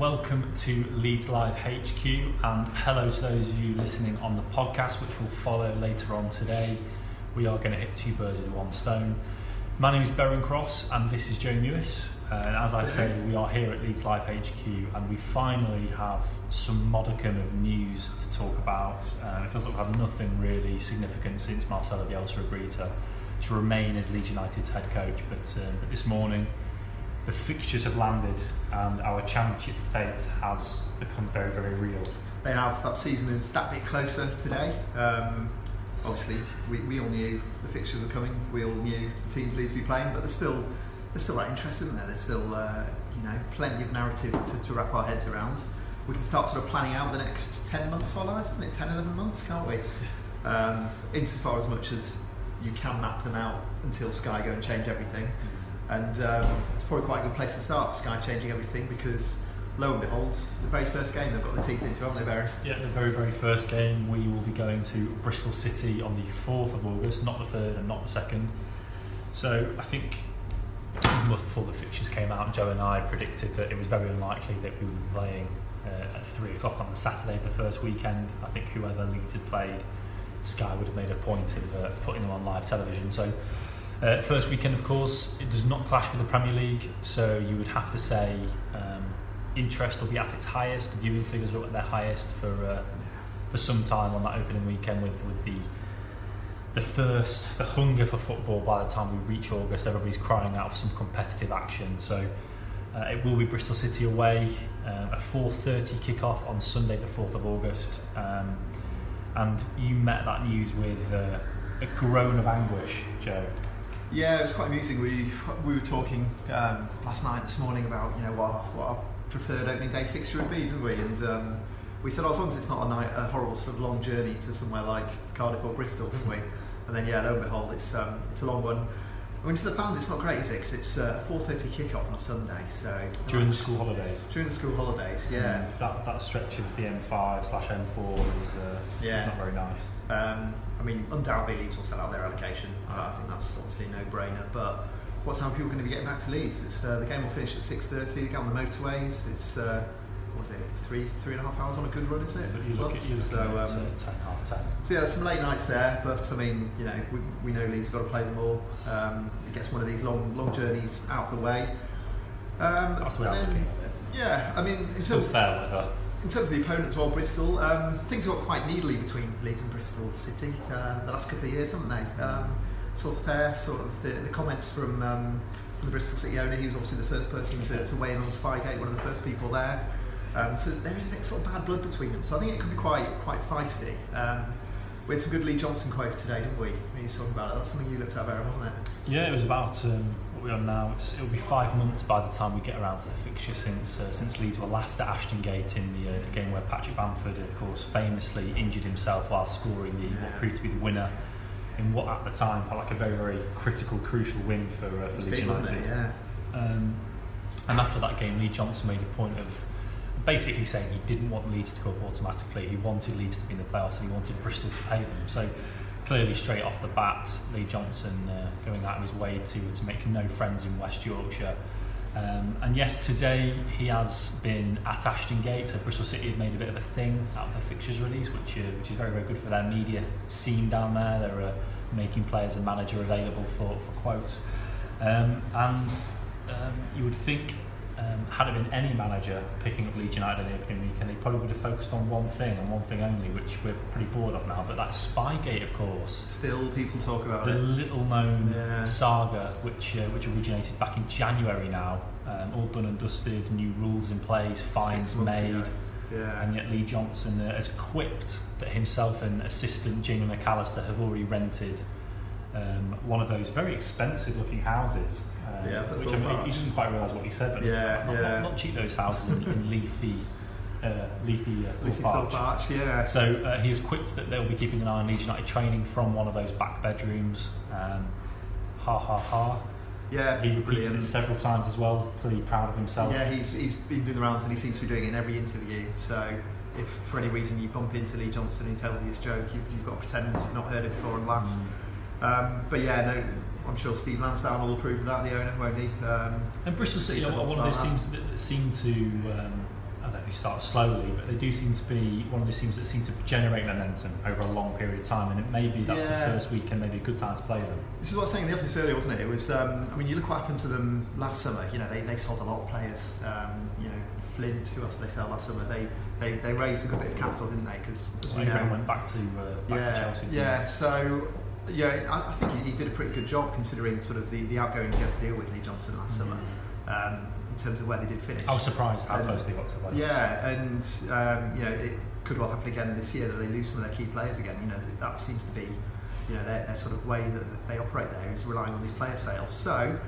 Welcome to Leeds Live HQ and hello to those of you listening on the podcast, which will follow later on today. We are going to hit two birds with one stone. My name is Beren Cross and this is Joe Mewis. Uh, and as I say, we are here at Leeds Live HQ and we finally have some modicum of news to talk about. Uh, it feels like we've had nothing really significant since Marcelo Bielsa agreed to, to remain as Leeds United's head coach. But, um, but this morning, the fixtures have landed and our championship fate has become very, very real. They have. That season is that bit closer today. Um, obviously, we, we all knew the fixtures were coming. We all knew the teams Leeds be playing, but there's still there's still that interest, isn't there? There's still uh, you know plenty of narrative to, to wrap our heads around. We can start sort of planning out the next 10 months for our lives, isn't it? 10, 11 months, can't we? Um, insofar as much as you can map them out until Sky go and change everything. And um, it's probably quite a good place to start, Sky changing everything, because lo and behold, the very first game they've got the teeth into, haven't they, Barry? Yeah, the very, very first game we will be going to Bristol City on the 4th of August, not the 3rd and not the 2nd. So I think before the fixtures came out, Joe and I predicted that it was very unlikely that we would be playing uh, at 3 o'clock on the Saturday of the first weekend. I think whoever Leeds had played, Sky would have made a point of uh, putting them on live television. So uh, first weekend, of course, it does not clash with the Premier League, so you would have to say um, interest will be at its highest. Viewing figures are at their highest for uh, for some time on that opening weekend with, with the the thirst, the hunger for football. By the time we reach August, everybody's crying out for some competitive action. So uh, it will be Bristol City away, uh, a 4:30 kickoff on Sunday, the 4th of August. Um, and you met that news with uh, a groan of anguish, Joe. Yeah, it was quite amusing. We we were talking um, last night, this morning about you know what our, what our preferred opening day fixture would be, didn't we? And um, we said, oh, as long as it's not a, night, a horrible sort of long journey to somewhere like Cardiff or Bristol, didn't we? And then yeah, lo and behold, it's um, it's a long one. I mean, for the fans, it's not great, is it? Cause it's uh, a 4.30 kick-off on a Sunday, so... During the school holidays? During the school holidays, yeah. Mm, that, that stretch of the M5 slash M4 is, uh, yeah. is not very nice. Um, I mean, undoubtedly Leeds will sell out their allocation. Uh, I think that's obviously a no-brainer. But what time are people going to be getting back to Leeds? It's, uh, the game will finish at 6.30, they get on the motorways. It's... Uh, what was it, three, three and a half hours on a good run, is it? But you look at, you so, um, 10, half 10. So yeah, there's some late nights there, but I mean, you know, we, we know Leeds have got to play them all. Um, it gets one of these long long journeys out of the way. Um, That's the way I'm looking at it. Yeah, I mean, it's terms, fair weather. In terms of the opponent as well, Bristol, um, things got quite needly between Leeds and Bristol City uh, the last couple of years, haven't they? Um, sort of fair, sort of the, the comments from, um, from the Bristol City owner. He was obviously the first person to, to weigh in on Spygate, one of the first people there. Um, so there is a bit sort of bad blood between them. So I think it could be quite quite feisty. Um, we had some good Lee Johnson quotes today, didn't we? When you was talking about it, that's something you looked at, Aaron, wasn't it? Yeah, it was about um, what we're on now. It's, it'll be five months by the time we get around to the fixture since uh, since Leeds were last at Ashton Gate in the, uh, the game where Patrick Bamford, of course, famously injured himself while scoring the yeah. what proved to be the winner in what at the time felt like a very very critical, crucial win for uh, for Leeds United. Yeah. Um, and after that game, Lee Johnson made a point of basically saying he didn't want Leeds to go up automatically. He wanted Leeds to be in the playoffs and he wanted Bristol to pay them. So clearly, straight off the bat, Lee Johnson uh, going out of his way to to make no friends in West Yorkshire. Um, and yes, today he has been at Ashton Gate. So Bristol City have made a bit of a thing out of the fixtures release, which uh, which is very very good for their media scene down there. They're uh, making players and manager available for for quotes. Um, and um, you would think um, had it been any manager picking up Leeds United in the opening weekend, they probably would have focused on one thing and one thing only, which we're pretty bored of now. But that's Spygate, of course. Still, people talk about it. the it. little-known yeah. saga, which uh, which originated back in January now. Um, all done and dusted, new rules in place, fines made. Yeah. And yet Lee Johnson uh, has quipped that himself and assistant Jamie McAllister have already rented um, one of those very expensive looking houses Um, Yeah, which I mean, he doesn't quite realise what he said, but Yeah, not, yeah. Not, not cheap those houses in, in leafy, uh, leafy uh, Thorpe Arch. Arch, yeah. So uh, he has quipped that they'll be keeping an eye on Leeds United training from one of those back bedrooms. Um, ha ha ha. yeah, He repeated brilliant. it several times as well, pretty proud of himself. Yeah, he's, he's been doing the rounds and he seems to be doing it in every interview. So if for any reason you bump into Lee Johnson and he tells you this joke, you've, you've got to pretend you've not heard it before and laugh. Mm. Um, but yeah, no, I'm sure Steve Lansdown will approve of that, the owner, won't he? Um, And Bristol City are one of those teams that, that seem to, um, I don't know they start slowly, but they do seem to be one of those teams that seem to generate momentum over a long period of time. And it may be that Yeah. the first weekend may be a good time to play them. This is what I was saying in the office earlier, wasn't it? It was, um, I mean, you look what happened to them last summer. You know, they, they sold a lot of players. Um, you know, Flint, who else did they sell last summer? They they, they raised a good bit of capital, didn't they? Because as we know, went back to uh, back yeah, to Chelsea. yeah. So yeah, I, I think he, he did a pretty good job considering sort of the, the outgoings he had to deal with Lee Johnson last summer. Um, in terms of where they did finish. I was surprised how close they got to Wales. Yeah, and um, you know it could well happen again this year that they lose some of their key players again. You know that seems to be, you know, their, their sort of way that they operate there is relying on these player sales. So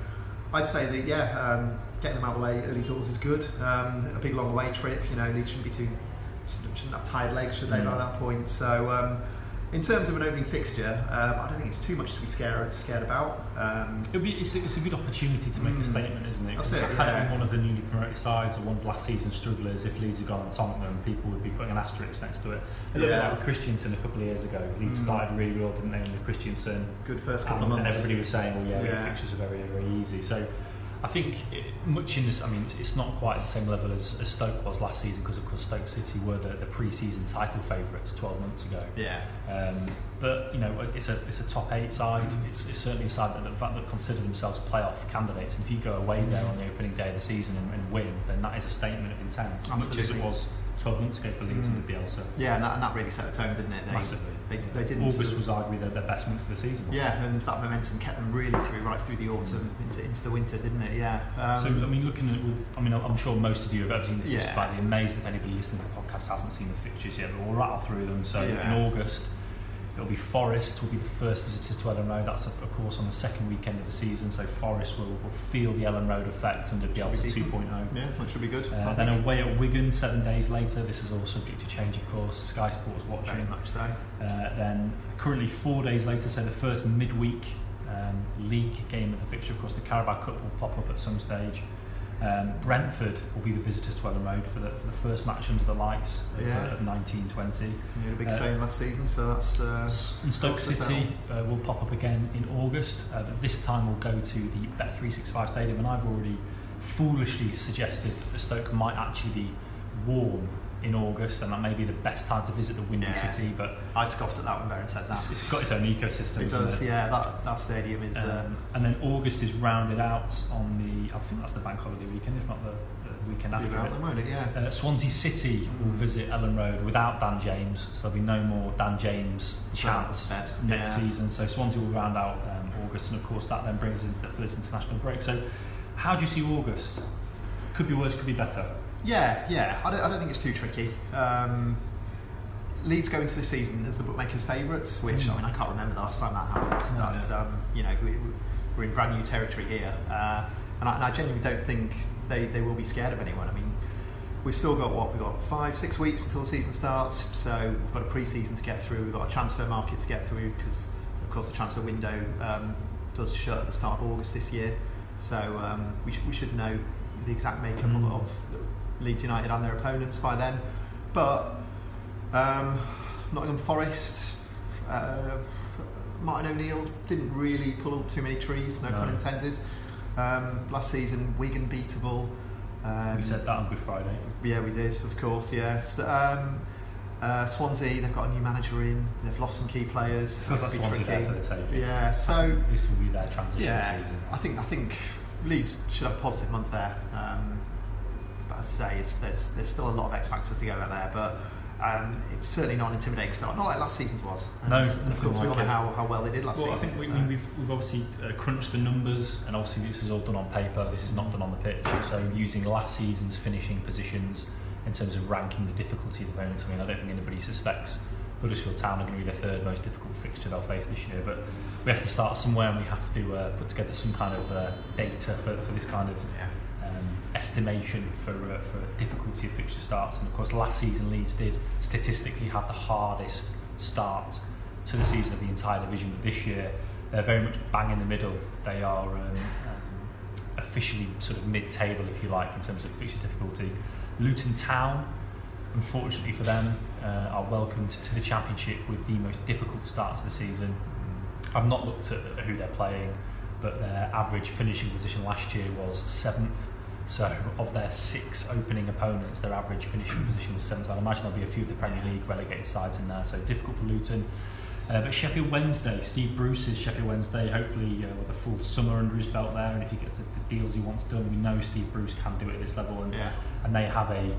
I'd say that yeah, um, getting them out of the way early doors is good. Um, a big long away trip, you know, Leeds shouldn't be too shouldn't shouldn't have tired legs, should they? Mm. By that point, so. Um, in terms of an opening fixture, um, I don't think it's too much to be scared scared about. Um, It'll be, it's, a, it's a good opportunity to make a Mm. statement, isn't it? That's it, yeah. one of the newly promoted sides or one of last season's strugglers, if Leeds had gone on Tottenham, people would be putting an asterisk next to it. A little Yeah. bit like Christiansen a couple of years ago. Leeds Mm. started really well, didn't they, with Christiansen? good first couple and, of months. and everybody was saying, "Oh yeah, the Yeah. fixtures are very, very easy." So, I think it, much in this. I mean, it's, not quite the same level as, as Stoke was last season because, of course, Stoke City were the, the pre-season title favourites 12 months ago. yeah, Um, but you know, it's a it's a top eight side. It's, it's certainly a side that, that, that consider themselves playoff candidates. And if you go away there on the opening day of the season and, and win, then that is a statement of intent, much as it was 12 months ago for Leeds Mm. with Bielsa. yeah, and that, and that really set the tone, didn't it? They, Massively. They, they didn't. August sort of- was arguably their, their best month of the season. Yeah, and that momentum kept them really through, right through the autumn into, into the winter, didn't it? Yeah. Um, So I mean, looking at, I mean, I'm sure most of you have ever seen the fixtures. Yeah. Be amazed if anybody listening to the podcast hasn't seen the fixtures yet. But we'll rattle through them. So Yeah. in August, it'll be Forest will be the first visitors to Elland Road. That's of course on the second weekend of the season. So Forest will, will feel the Elland Road effect under Bielsa decent. 2.0. yeah, that should be good. Uh, then away at Wigan seven days later. This is all subject to change, of course. Sky Sports very watching. much so. Uh, then currently four days later, so the first midweek um, league game of the fixture, of course, the Carabao Cup will pop up at some stage. Um, Brentford will be the visitors to Elland Road for the, for the first match under the lights of, Yeah. uh, of 1920. We had a big Uh, saying last season, so that's. Uh, Stoke City uh, will pop up again in August, uh, but this time we'll go to the Bet365 Stadium, and I've already foolishly suggested that Stoke might actually be warm in August, and that may be the best time to visit the Windy Yeah. City, but I scoffed at that when Beren said that. it's, it's got its own ecosystem. it does, yeah. That that stadium is. Uh, Um, and then August is rounded out on the, I think that's the bank holiday weekend, if not the, the weekend after it. them, it? Yeah. Uh, Swansea City will visit Elland Road without Dan James, so there'll be no more Dan James chance next yeah. season. So Swansea will round out um, August, and of course that then brings us into the first international break. So, how do you see August? Could be worse, could be better. Yeah, yeah. I don't, I don't think it's too tricky. Um, Leeds go into the season as the bookmakers' favourites, which I mean I can't remember the last time that happened. No, That's no. um, you know we, we're in brand new territory here, uh, and, I, and I genuinely don't think they, they will be scared of anyone. I mean, we've still got what we've got five six weeks until the season starts, so we've got a pre-season to get through. We've got a transfer market to get through because of course the transfer window um, does shut at the start of August this year. So um, we, sh- we should know the exact makeup Mm. of, of the Leeds United and their opponents by then. But um, Nottingham Forest, uh, Martin O'Neill didn't really pull up too many trees, no, No. pun intended. Um, last season, Wigan beatable. Um, we said that on Good Friday. yeah, we did, of course, yes. Um, uh, Swansea, they've got a new manager in, they've lost some key players. Feels That like could be Swansea there for the taking. Yeah, so This will be their transition yeah, season. I think I think Leeds should have a positive month there. Um, as I say, it's, there's there's still a lot of X factors to go out there, but um, it's certainly not an intimidating start. Not like last season's was. And, No, and of nothing course we like all know how, how well they did last Well, I think we, so- I mean, we've, we've obviously uh, crunched the numbers, and obviously this is all done on paper. This is not done on the pitch. So using last season's finishing positions in terms of ranking the difficulty of the opponents. I mean, I don't think anybody suspects Huddersfield Town are going to be the third most difficult fixture they'll face this year. But we have to start somewhere, and we have to uh, put together some kind of uh, data for, for this kind of Yeah. Estimation for uh, for difficulty of fixture starts. And of course, last season Leeds did statistically have the hardest start to the season of the entire division. But this year, they're very much bang in the middle. They are um, um, officially sort of mid-table, if you like, in terms of fixture difficulty. Luton Town, unfortunately for them, uh, are welcomed to the Championship with the most difficult start to the season. I've not looked at who they're playing, but their average finishing position last year was seventh. So, of their six opening opponents, their average finishing position was seventh. I'd imagine there'll be a few of the Premier League relegated sides in there, so difficult for Luton. Uh, but Sheffield Wednesday, Steve Bruce's Sheffield Wednesday, hopefully uh, with a full summer under his belt there, and if he gets the, the deals he wants done, we know Steve Bruce can do it at this level, and, Yeah. and they have a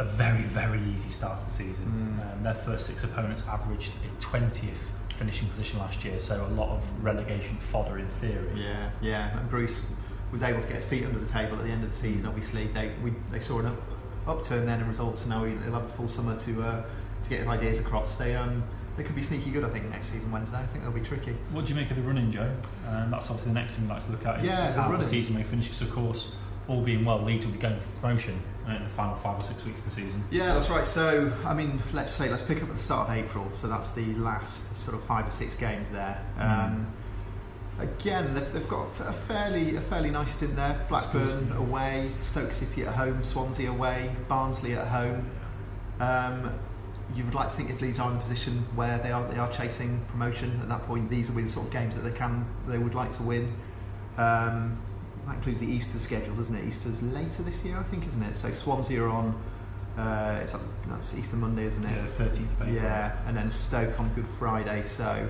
a very very easy start to the season. Mm. Um, their first six opponents averaged a twentieth finishing position last year, so a lot of relegation fodder in theory. Yeah, yeah. And Bruce was able to get his feet under the table at the end of the season. Obviously, they we, they saw an up, upturn then in results, and now he'll have a full summer to uh, to get his ideas across. They um they could be sneaky good, I think, next season Wednesday. I think they'll be tricky. What do you make of the running, Joe? Um, that's obviously the next thing we'd like to look at is, Yeah, is the how the running. season may finish. Because of course, all being well, Leeds will be going for promotion uh, in the final five or six weeks of the season. Yeah, that's right. So, I mean, let's say let's pick up at the start of April. So that's the last sort of five or six games there. Um, again, they've, they've got a fairly a fairly nice stint there. Blackburn away, Stoke City at home, Swansea away, Barnsley at home. Um, you would like to think if Leeds are in a position where they are they are chasing promotion at that point, these be the sort of games that they can they would like to win. Um, that includes the Easter schedule, doesn't it? Easter's later this year, I think, isn't it? So Swansea are on. Uh, it's on, that's Easter Monday, isn't it? Yeah, 13th. Yeah, and then Stoke on Good Friday. So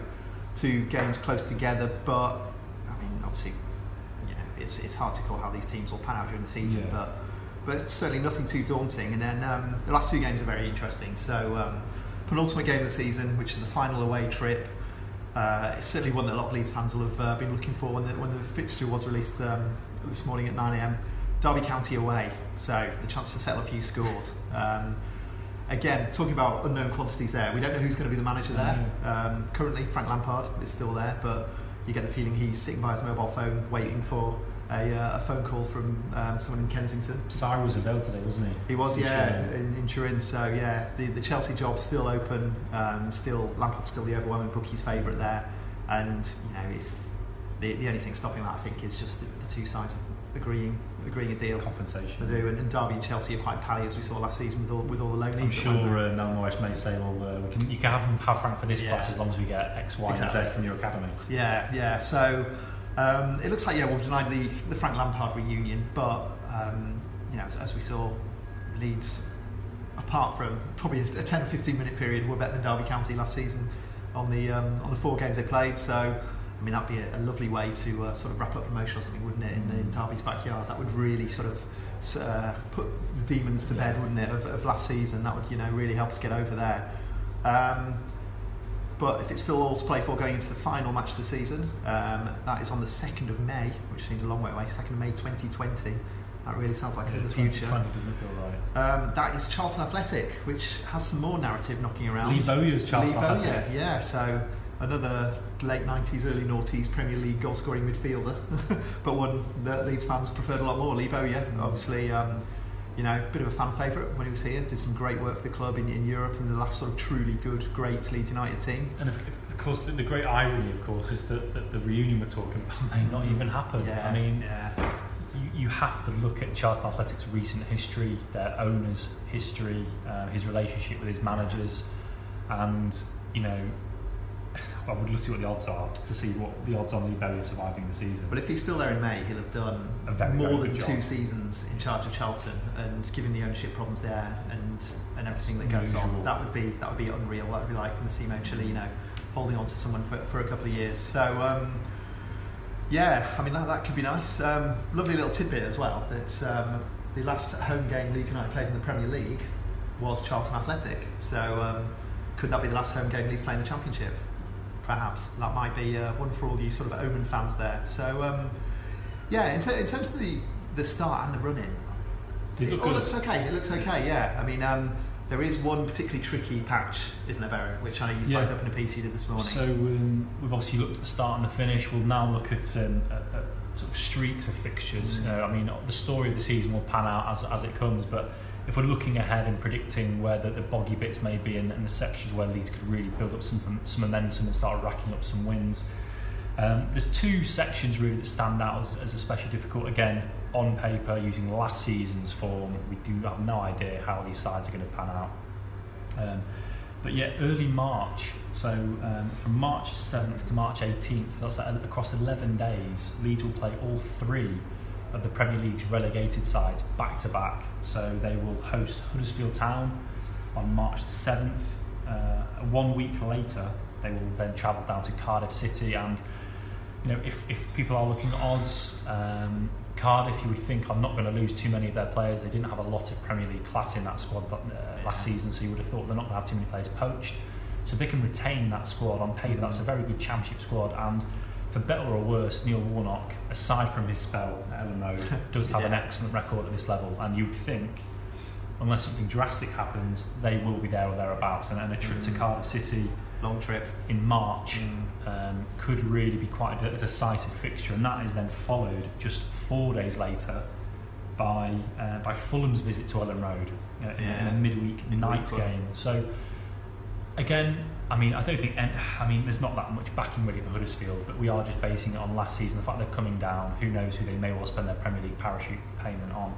two games close together, but I mean, obviously, you know, it's it's hard to call how these teams will pan out during the season, Yeah. but but certainly nothing too daunting. And then um, the last two games are very interesting. So um, penultimate game of the season, which is the final away trip. Uh, it's certainly one that a lot of Leeds fans will have uh, been looking for when the, when the fixture was released um, this morning at 9am. Derby County away, so the chance to settle a few scores. Um, again, talking about unknown quantities there, we don't know who's going to be the manager there. Um, currently, Frank Lampard is still there, but you get the feeling he's sitting by his mobile phone waiting for a, uh, a phone call from um, someone in Kensington. Sarri was available today, wasn't he? He was, In yeah, in, in Turin. So yeah, the, the Chelsea job's still open. Um, still, Lampard's still the overwhelming bookies' favourite there. And you know, if the, the only thing stopping that, I think, is just the, the two sides agreeing agreeing a deal. compensation. They do, and, and Derby and Chelsea are quite pally, as we saw last season with all with all the loan I'm sure uh, Morris may say, well, uh, we can, you can have, have Frank for this Yeah. price as long as we get X, Y, Exactly. and Z from your academy. Yeah, yeah. So um, it looks like yeah, we'll deny the, the Frank Lampard reunion, but um, you know, as, as we saw, Leeds, apart from probably a, a 10 or 15 minute period, were better than Derby County last season on the um, on the four games they played. So I mean, that'd be a, a lovely way to uh, sort of wrap up promotion or something, wouldn't it? In, in Derby's backyard, that would really sort of uh, put the demons to bed, wouldn't it? Of, of last season, that would you know really help us get over there. Um, but if it's still all to play for going into the final match of the season, um, that is on the 2nd of May, which seems a long way away, 2nd of May 2020. That really sounds like it's in the future. doesn't feel right. Um, that is Charlton Athletic, which has some more narrative knocking around. Lee Bowyer's Charlton Lee Bowyer, Athletic. yeah. So another late 90s, early noughties Premier League goal scoring midfielder, but one that Leeds fans preferred a lot more. Lee yeah, obviously, um, you know, a bit of a fan favourite when he was here, did some great work for the club in, in Europe and the last sort of truly good, great Leeds United team. And of, of course, the, the great irony, of course, is that, that the reunion we're talking about may not even happen. Yeah, I mean, yeah. you, you have to look at Charlton Athletics' recent history, their owner's history, uh, his relationship with his managers, and you know, I would love to see what the odds are to see what the odds on Lee Bowyer surviving the season. But if he's still there in May, he'll have done very, more very than two seasons in charge of Charlton, and given the ownership problems there and and everything that goes Unusual. on, that would be that would be unreal. That would be like Massimo Cellino holding on to someone for, for a couple of years. So um, yeah, I mean that, that could be nice. Um, lovely little tidbit as well that um, the last home game Leeds United played in the Premier League was Charlton Athletic. So um, could that be the last home game Leeds play in the Championship? Perhaps that might be uh, one for all you sort of Omen fans there. So um, yeah, in, ter- in terms of the the start and the run in, it it look good? looks okay. It looks okay. Yeah, I mean, um, There is one particularly tricky patch, isn't there, Barry? Which I know you Yeah. flagged up in a piece you did this morning. So um, we've obviously looked at the start and the finish. We'll now look at, um, at, at sort of streaks of fixtures. Mm. Uh, I mean, the story of the season will pan out as, as it comes, but if we're looking ahead and predicting where the, the boggy bits may be and, and the sections where Leeds could really build up some, some momentum and start racking up some wins, um, there's two sections really that stand out as, as especially difficult. Again, on paper, using last season's form, we do have no idea how these sides are going to pan out. Um, but yeah, early March, so um, from March 7th to March 18th, that's across 11 days, Leeds will play all three of the Premier League's relegated sides back to back. So they will host Huddersfield Town on March the 7th. Uh, one week later, they will then travel down to Cardiff City. And you know, if, if people are looking at odds, um, Cardiff, you would think are not going to lose too many of their players. They didn't have a lot of Premier League class in that squad but, uh, last season, so you would have thought they're not going to have too many players poached. So if they can retain that squad on paper, that's a very good championship squad. And for better or worse, Neil Warnock, aside from his spell at Elland Road, does have an excellent record at this level. And you'd think, unless something drastic happens, they will be there or thereabouts. And, and a trip to Mm. Cardiff City Long trip. in March um, could really be quite a, a decisive fixture, and that is then followed just four days later by uh, by Fulham's visit to Elland Road uh, in, Yeah. in a midweek Midweek night game. So again, I mean, I don't think I mean, there's not that much backing ready for Huddersfield, but we are just basing it on last season. The fact they're coming down, who knows who they may well spend their Premier League parachute payment on.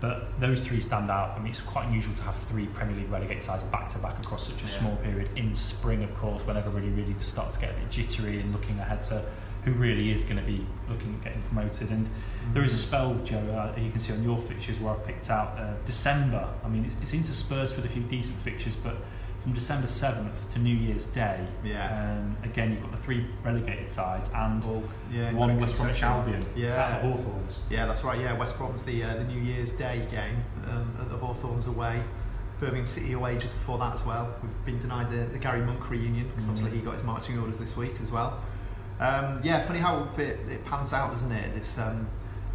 But those three stand out. I mean, it's quite unusual to have three Premier League relegated sides back to back across such a Yeah. small period in spring, of course, when everybody really to start to get a bit jittery and looking ahead to who really is going to be looking at getting promoted. And there is a spell, Joe, uh, you can see on your fixtures where I've picked out uh, December. I mean, it's, it's interspersed with a few decent fixtures, but from December 7th to New Year's Day, Yeah. um, again, you've got the three relegated sides and All, yeah, one West Bromwich. Albion Yeah. at the Hawthorns. Yeah, that's right. Yeah, West Brom's the uh, the New Year's Day game um, at the Hawthorns away. Birmingham City away just before that as well. We've been denied the, the Gary Monk reunion because Mm. obviously he got his marching orders this week as well. Um, yeah, funny how it, it pans out, doesn't it? This um,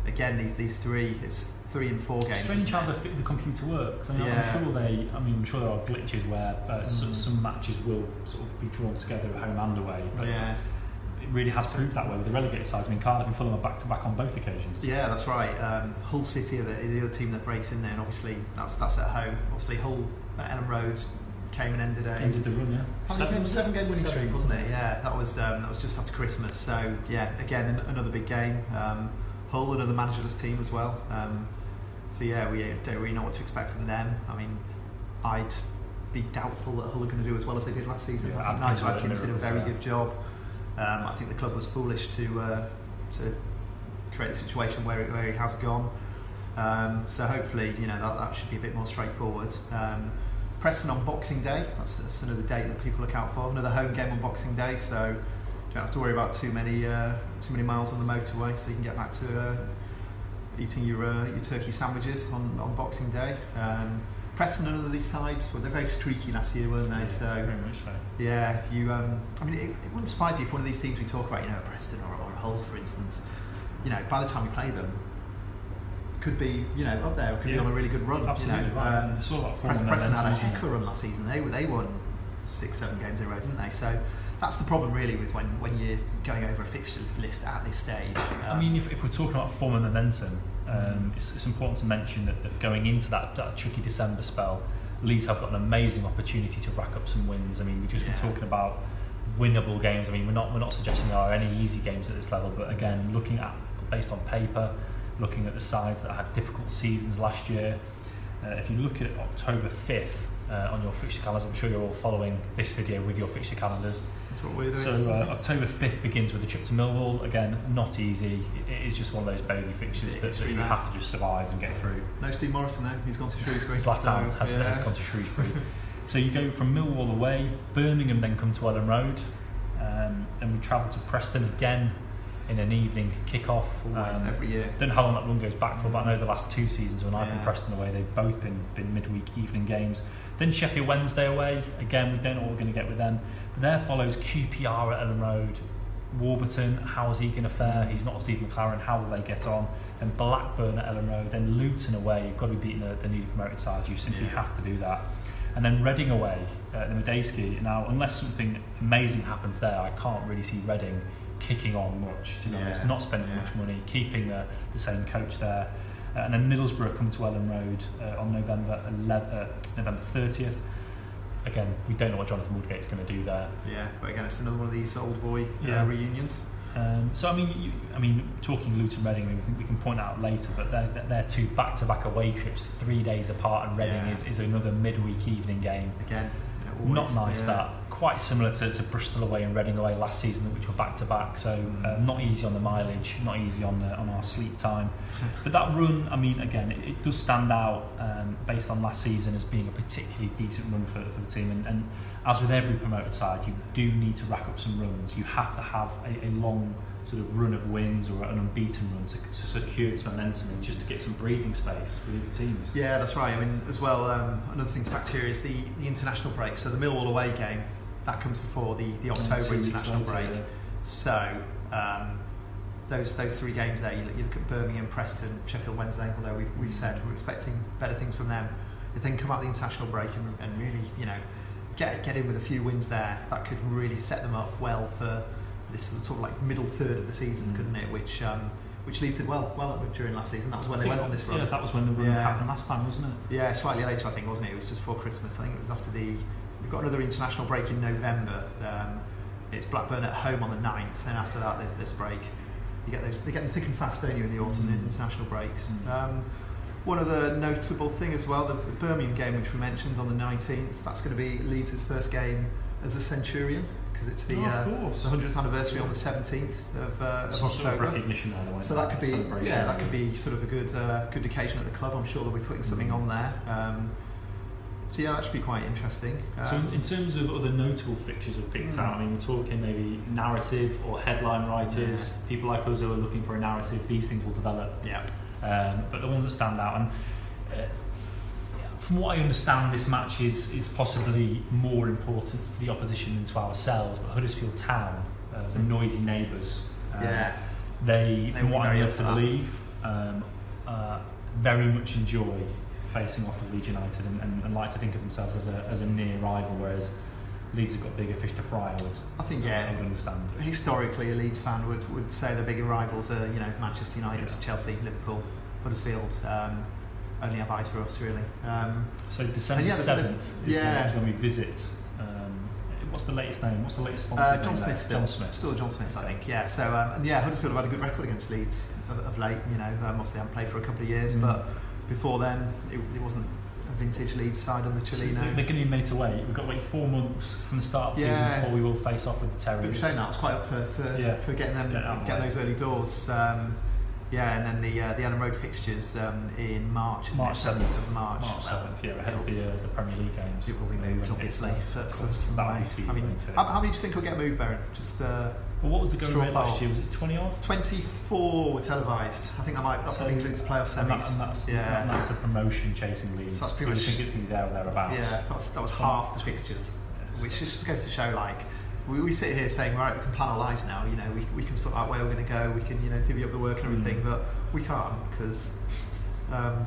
again, these these three, it's three and four games. Strange how the, the computer works. I mean, Yeah. I'm sure they. I mean, I'm sure there are glitches where uh, some, Mm. some matches will sort of be drawn together at home and away. But Yeah, it really has proved that way with the relegated sides. I mean, Cardiff and Fulham are back to back on both occasions. yeah, that's right. Um, Hull City are the, the other team that breaks in there, and obviously that's that's at home. Obviously Hull at Elland Road came and ended a Ended the run, yeah. How many games? Seven game winning Seven. streak, wasn't it? Yeah, that was um, that was just after Christmas. So yeah, again an- another big game. Um, Hull, another managerless team as well. Um, so yeah, we don't really know what to expect from them. I mean, I'd be doubtful that Hull are going to do as well as they did last season. Yeah, I think Nigel Adkins did a very yeah. good job. Um, I think the club was foolish to uh, to create the situation where it, where he has gone. Um, so hopefully, you know that, that should be a bit more straightforward. Um, Preston on Boxing Day. That's, that's another date that people look out for. Another home game on Boxing Day, so don't have to worry about too many uh, too many miles on the motorway. So you can get back to uh, eating your uh, your turkey sandwiches on, on Boxing Day. Um, Preston and other these sides, well, they're very streaky last year, weren't they? So very much so. yeah, you. Um, I mean, it, it wouldn't surprise you if one of these teams we talk about, you know, Preston or, or Hull, for instance, you know, by the time we play them, could be, you know, up there, could be on a really good run. Absolutely you know. right. Um, it's all about Preston, Preston had a heck of a run last season. They they won six, seven games in a row, didn't they? So that's the problem really with when, when you're going over a fixture list at this stage. I Um, mean, if, if we're talking about form and momentum, um, it's, it's important to mention that, that going into that, that tricky December spell, Leeds have got an amazing opportunity to rack up some wins. I mean, we've just Yeah. been talking about winnable games. I mean, we're not we're not suggesting there are any easy games at this level, but again, looking at based on paper, looking at the sides that had difficult seasons last year. Uh, if you look at October 5th uh, on your fixture calendars, I'm sure you're all following this video with your fixture calendars. That's what we're doing. So uh, October 5th begins with a trip to Millwall. Again, not easy. It is just one of those baby fixtures that, that you have to just survive and get through. no Steve Morison though. He's gone to Shrewsbury. Zlatan so, has, yeah. has gone to Shrewsbury. so you go from Millwall away, Birmingham then come to Elland Road, um, and we travel to Preston again in an evening kick-off. Always, Um, every year. don't know how long that run goes back for, but I know the last two seasons when I've been. Preston away, they've both been, been midweek evening games. Then Sheffield Wednesday away, again, we don't know what we're going to get with them. But there follows QPR at Elland Road, Warburton, how is he going to fare? He's not Steve McClaren. How will they get on? Then Blackburn at Elland Road, then Luton away. You've got to be beating the, the newly promoted side. You simply Yeah. have to do that. And then Reading away uh, at the Madejski. Now, unless something amazing happens there, I can't really see Reading kicking on much. To be honest, not spending Yeah. much money, keeping the, the same coach there. Uh, and then Middlesbrough come to Elland Road uh, on November 11, uh, November 30th. Again, we don't know what Jonathan Woodgate's going to do there. Yeah, but again, it's another one of these old boy Yeah. uh, reunions. Um, so I mean, you, I mean, talking Luton Reading, I mean, we, can, we can point out later, but they're, they're- they're two back-to-back away trips, three days apart, and Reading Yeah. is, is another midweek evening game. Again, know, Not nice yeah. that. Quite similar to, to Bristol away and Reading away last season, which were back-to-back. So Mm. uh, not easy on the mileage, not easy on the, on our sleep time. but that run, I mean, again, it, it does stand out um, based on last season as being a particularly decent run for, for the team. And, and as with every promoted side, you do need to rack up some runs. You have to have a, a long sort of run of wins or an unbeaten run to, to secure its momentum and just to get some breathing space with the teams. Yeah, that's right. I mean, as well, um, another thing to factor here is the, the international break. So the Millwall away game that comes before the, the October international later, break. yeah. So um, those those three games there, you look, you look at Birmingham, Preston, Sheffield Wednesday. Although we've, we've said we're expecting better things from them, if they can come out the international break and, and really, you know, get get in with a few wins there, that could really set them up well for this sort of like middle third of the season, couldn't it? Which um, which leads it well well during last season. That was when I they went on this run. Yeah, that was when the run Yeah. happened last time, wasn't it? Yeah, slightly later, I think, wasn't it? It was just before Christmas. I think it was after the. We've got another international break in November. Um, it's Blackburn at home on the 9th, and after that, there's this break. You get those. They get them thick and fast, don't you, in the autumn? There's Mm. international breaks. Mm. Um, one other notable thing as well, the Birmingham game, which we mentioned on the 19th, that's going to be Leeds' first game as a Centurion because it's the, Oh, uh, the 100th anniversary on the 17th of, uh, of Some sort of October. recognition there. wasn't So that could be, yeah, that could be sort of a good, uh, good occasion at the club. I'm sure they'll be putting something on there. Um, so yeah, that should be quite interesting. So in, Um, in terms of other notable fixtures we've picked Mm. out, I mean, we're talking maybe narrative or headline writers, people like us who are looking for a narrative. These things will develop, yeah, um, but the ones that stand out. And uh, from what I understand, this match is is possibly more important to the opposition than to ourselves. But Huddersfield Town, uh, the noisy neighbours, um, yeah, they, They from what I'm led to believe, um, uh, very much enjoy facing off with Leeds United and, and, and like to think of themselves as a, as a near rival, whereas Leeds have got bigger fish to fry. I would, I think I yeah. would understand. Historically, a Leeds fan would, would say the bigger rivals are you know Manchester United, Yeah. Chelsea, Liverpool, Huddersfield. Um, only have eyes for us really. Um, So December yeah, seventh is yeah. uh, when we visit. Um, what's the latest name? What's the latest sponsor? Uh, John Smith still. John Smith. Still John Smith, I think. Yeah. So um, and yeah, Huddersfield have had a good record against Leeds of, of late. You know, um, obviously haven't played for a couple of years, Mm. but before then it, it wasn't a vintage Leeds side under So Cellino. they're going to be made to wait. We've got to wait four months from the start of the Yeah. season before we will face off with the Terriers. But showing that was quite up for, for, Yeah. for getting them Get out of the getting those early doors. Um, yeah, and then the uh, the Elland Road fixtures um, in March, isn't March 7th of March. March 7th, yeah, ahead of the, uh, the Premier League games. It will be moved, obviously, for, for some way. I mean, how, how many do you think will get moved, Beren? Just uh, Well, what was the going rate last year? Was it 20 odd? 24 were televised. I think that might that So- the playoff And, that, semis. and that's, yeah. and that's the promotion chasing leads. So that's So pretty I much- think it's going to be there or thereabouts. Yeah, that was, that was half the fixtures, Yes. which just goes to show like we, we sit here saying right we can plan our lives now. You know we, we can sort out where we're going to go. We can you know divvy up the work and everything, Mm. but we can't because um,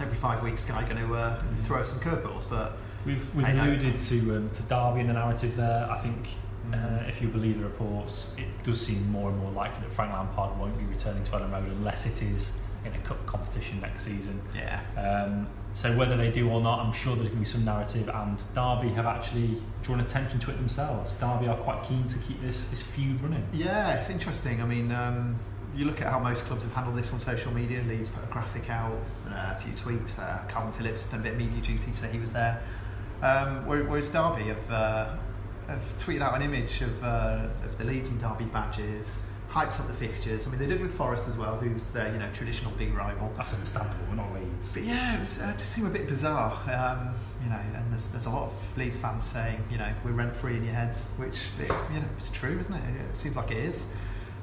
every five weeks Sky going to uh, Mm. throw us some curveballs. But We've, we've alluded to um, to Derby in the narrative there. I think uh, Mm. if you believe the reports, it does seem more and more likely that Frank Lampard won't be returning to Elland Road unless it is in a cup competition next season. yeah, Um, so whether they do or not, I'm sure there's going to be some narrative, and Derby have actually drawn attention to it themselves. Derby are quite keen to keep this this feud running. yeah, it's interesting. I mean. Um, you look at how most clubs have handled this on social media. Leeds put a graphic out, uh, a few tweets. Uh, Kalvin Phillips done a bit of media duty, so he was there. Um, whereas Derby have, uh, have tweeted out an image of, uh, of the Leeds and Derby badges, hyped up the fixtures. I mean, they did with Forest as well, who's their you know traditional big rival. That's understandable. We're not Leeds. But yeah, it was, uh, just seemed a bit bizarre, um, you know. And there's, there's a lot of Leeds fans saying, you know, we're rent free in your heads, which it, you know it's true, isn't it? It seems like it is.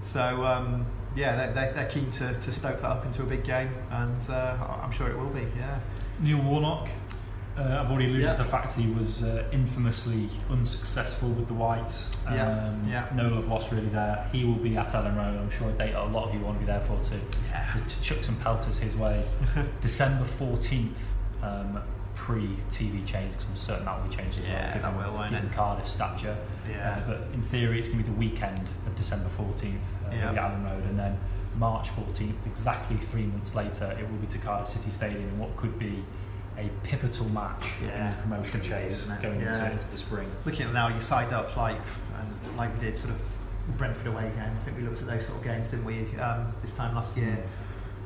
So um, yeah, they're, they're, they're keen to, to stoke that up into a big game, and uh, I'm sure it will be. Yeah. Neil Warnock. Uh, I've already alluded Yeah. to the fact he was uh, infamously unsuccessful with the Whites. Um, Yeah, yeah. No love lost really there. He will be at Elland Road. I'm sure a date a lot of you want to be there for too. Yeah. To, to chuck some pelters his way. December 14th, um, pre-TV change, because I'm certain that will be changed as Yeah, well. that will, given it? Cardiff stature. Yeah. Uh, but in theory, it's going to be the weekend of December 14th uh, Yeah. at Elland Road, and then March 14th, exactly three months later, it will be to Cardiff City Stadium in what could be a pivotal match Yeah, in the promotion be chase going Yeah. into, into the spring. Looking at now, you size up like um, like we did sort of Brentford away game. I think we looked at those sort of games, didn't we, um, this time last year?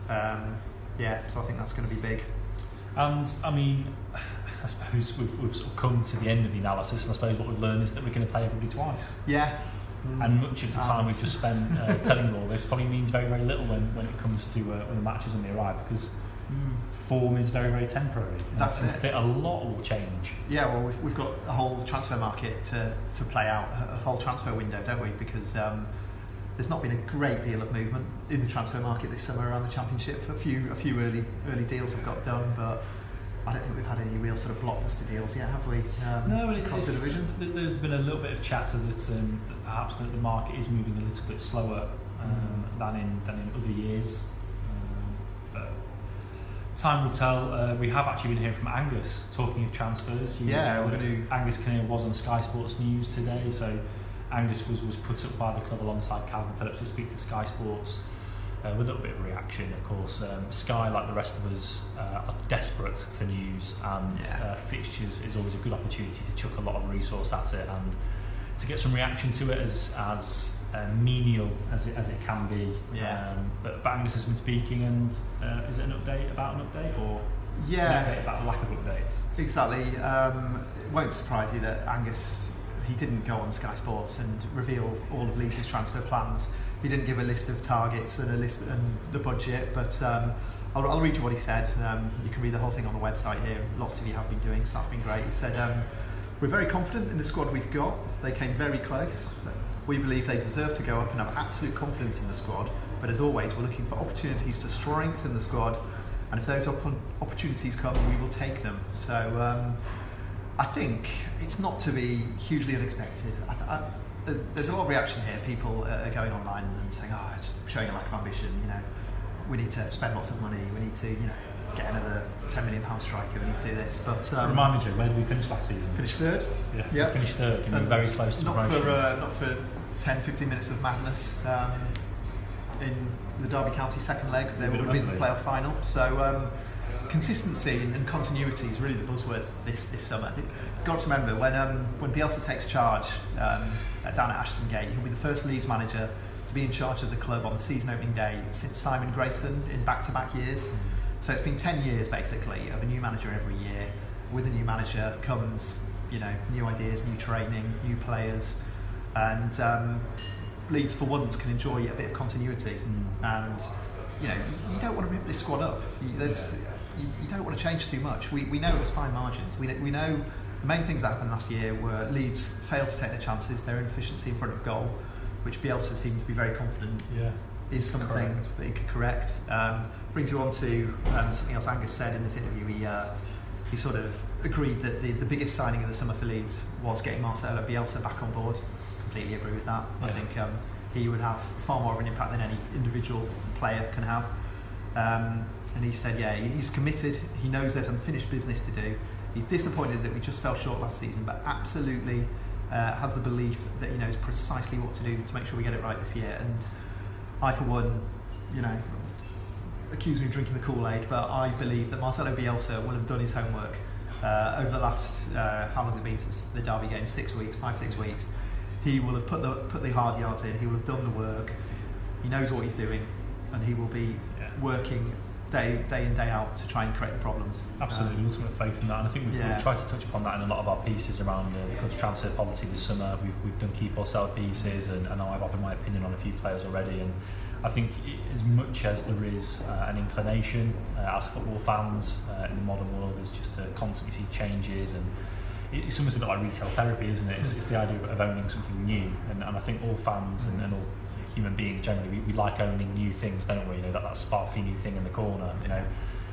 Um, yeah, so I think that's going to be big. And I mean, I suppose we've, we've sort of come to the end of the analysis, and I suppose what we've learned is that we're going to play everybody twice. Yeah. And much of the time And- we've just spent uh, telling all this probably means very, very little when, when it comes to uh, when the matches when they arrive because Mm. Form is very, very temporary. That's and it. A lot will change. Yeah, well, we've, we've got a whole transfer market to, to play out, a whole transfer window, don't we? Because um, there's not been a great deal of movement in the transfer market this summer around the championship. A few a few early early deals have got done, but I don't think we've had any real sort of blockbuster deals yet, have we? Um, No, but it- across the division. There's been a little bit of chatter that, um, that perhaps that the market is moving a little bit slower um, than in than in other years. Time will tell. Uh, we have actually been hearing from Angus talking of transfers. You Yeah, know, we're gonna- Angus Kinnear was on Sky Sports News today, so Angus was, was put up by the club alongside Kalvin Phillips to speak to Sky Sports. Uh, with a little bit of reaction, of course. Um, Sky, like the rest of us, uh, are desperate for news, and Yeah. uh, fixtures is always a good opportunity to chuck a lot of resource at it and to get some reaction to it as as uh, menial as it, as it can be. Yeah. Um, but, but Angus has been speaking, and uh, is it an update about an update or an Yeah. update about the lack of updates? Exactly. Um, it won't surprise you that Angus he didn't go on Sky Sports and reveal all of Leeds' transfer plans. He didn't give a list of targets and a list and the budget, but um, I'll, I'll read you what he said. Um, you can read the whole thing on the website here. Lots of you have been doing, so that's been great. He said, um, "We're very confident in the squad we've got. They came very close. We believe they deserve to go up and have absolute confidence in the squad. But as always, we're looking for opportunities to strengthen the squad." And if those opp- opportunities come, we will take them. So um, I think it's not to be hugely unexpected. I, th- I, there's, there's a lot of reaction here. People uh, are going online and saying, "Oh, it's showing a lack of ambition." You know, we need to spend lots of money. We need to, you know, get another 10 million pound striker. We need to do this. But um, Remind me, Joe, where did we finish last season? finish third. Yeah, Yeah. we finished third, and we were very close to not promotion. for uh, not for 10, 15 minutes of madness um, in the Derby County second leg. They would have been in the playoff final. So um, consistency and, continuity is really the buzzword this this summer. I think, got to remember when um, when Bielsa takes charge um, at- down at Ashton Gate, he'll be the first Leeds manager to be in charge of the club on the season opening day since Simon Grayson in back-to-back years. So it's been 10 years basically of a new manager every year. With a new manager comes, you know, new ideas, new training, new players, and um, Leeds for once can enjoy a bit of continuity. And you know, you, you don't want to rip this squad up. You, there's, you, you don't want to change too much. We, we know it was fine margins. We, we know the main things that happened last year were Leeds failed to take their chances, their inefficiency in front of goal, which Bielsa seemed to be very confident yeah. is something Correct. that he could correct. Um, brings you on to um, something else Angus said in this interview. He, uh, he sort of agreed that the, the biggest signing of the summer for Leeds was getting Marcelo Bielsa back on board. Completely agree with that. I think um, he would have far more of an impact than any individual player can have. Um, and he said, yeah, he's committed. He knows there's unfinished business to do. He's disappointed that we just fell short last season, but absolutely uh, has the belief that he knows precisely what to do to make sure we get it right this year. And I, for one, you know, accuse me of drinking the Kool-Aid, but I believe that Marcelo Bielsa will have done his homework uh, over the last, uh, how long has it been since the Derby game? Six weeks, five, six weeks. He will have put the, put the hard yards in, he will have done the work, he knows what he's doing, and he will be Yeah. working day, day in, day out to try and create the problems. Absolutely, Um, ultimate faith in that, and I think we've, yeah. we've tried to touch upon that in a lot of our pieces around uh, the club's transfer policy this summer. We've, we've done keep or sell pieces, and, and I've offered my opinion on a few players already. And I think as much as there is uh, an inclination uh, as football fans uh, in the modern world, is just to constantly see changes and. It- It's almost a bit like retail therapy, isn't it? It's, it's the idea of, of owning something new, and, and I think all fans and, and all human beings generally, we, we like owning new things, don't we? You know that, that sparkly new thing in the corner, you know.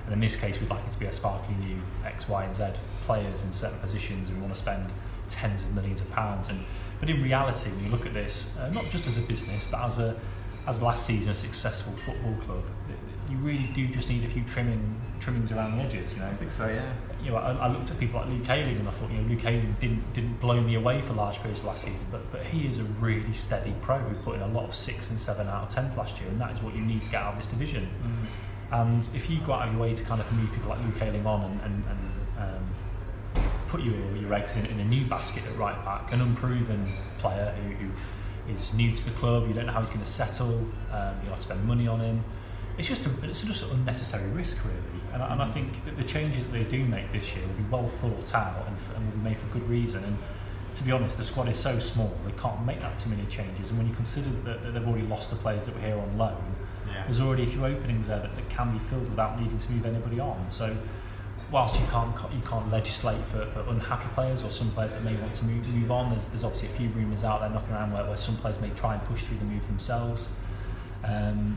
And in this case, we'd like it to be a sparkly new X, Y, and Z players in certain positions, and we want to spend tens of millions of pounds. And but in reality, when you look at this, uh, not just as a business, but as a as last season a successful football club, you really do just need a few trimming trimmings around the edges. You know, I think so. Yeah. You know, I, I looked at people like Luke Ayling and I thought, you know, Luke Ayling didn't didn't blow me away for large periods of last season, but but he is a really steady pro who put in a lot of six and seven out of tens last year, and that is what you need to get out of this division. Mm. And if you go out of your way to kind of move people like Luke Ayling on and, and, and um, put your, your eggs in, in a new basket at right back, an unproven player who, who is new to the club, you don't know how he's going to settle, um, you'll have to spend money on him. It's just a, it's just an unnecessary risk, really. And, and I think that the changes that they do make this year will be well thought out and, and will be made for good reason. And to be honest, the squad is so small, they can't make that too many changes. And when you consider that, that they've already lost the players that were here on loan, yeah. there's already a few openings there that, that can be filled without needing to move anybody on. So whilst you can't you can't legislate for, for unhappy players or some players that may want to move, move on, there's, there's obviously a few rumours out there knocking around where, where some players may try and push through the move themselves. Um,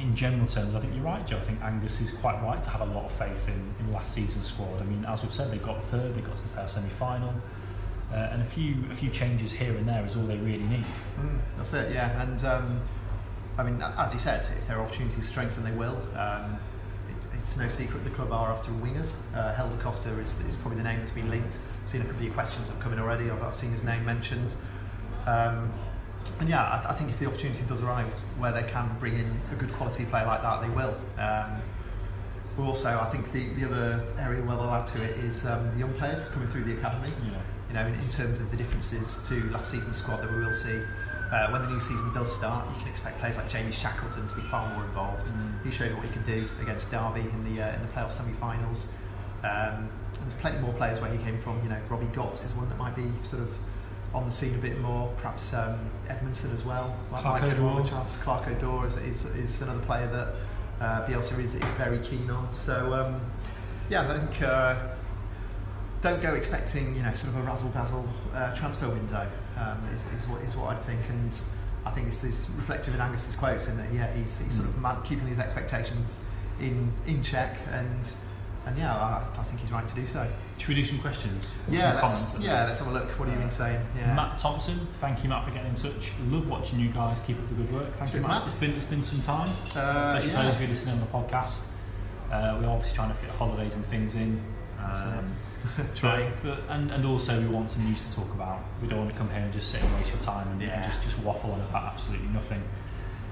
in general terms, I think you're right, Joe. I think Angus is quite right to have a lot of faith in, in last season's squad. I mean, as we've said, they got third, they got to the first semi-final, uh, and a few a few changes here and there is all they really need. Mm, that's it, yeah. And um, I mean, as you said, if there are opportunities to strengthen, they will. Um, it, it's no secret the club are after wingers. Uh, Helder Costa is, is probably the name that's been linked. I've seen a couple of questions have come in already. I've, I've seen his name mentioned. Um, and yeah, I, I, think if the opportunity does arrive where they can bring in a good quality player like that, they will. Um, also, I think the, the other area where they'll add to it is um, the young players coming through the academy. Yeah. You know, in, in, terms of the differences to last season's squad that we will see. Uh, when the new season does start, you can expect players like Jamie Shackleton to be far more involved. Mm. He showed what he could do against Derby in the uh, in the playoff semi-finals. Um, there's plenty more players where he came from. You know, Robbie Gotts is one that might be sort of on the scene a bit more. Perhaps um, Edmondson as well. Clarke Oduor. Clarke Oduor is, is, is, another player that uh, Bielsa is, is very keen on. So um, yeah, I think uh, don't go expecting you know sort of a razzle dazzle uh, transfer window. Um, is, is what is what I'd think, and I think this is reflective in Angus's quotes in that yeah he's, he's sort of mm. keeping his expectations in in check and and yeah, I, I, think he's right to do so. Should we do some questions? Yeah, some let's, yeah, let's have a look. What have you been saying? Yeah. Matt Thompson, thank you, Matt, for getting in touch. Love watching you guys. Keep up the good work. Thank Cheers, you, Matt. Matt. It's been it's been some time, uh, especially yeah. for those of you listening on the podcast. Uh, we're obviously trying to fit holidays and things in. Um, trying, but, and, and also we want some news to talk about. We don't want to come here and just sit and waste your time and, yeah. and just just waffle on about absolutely nothing.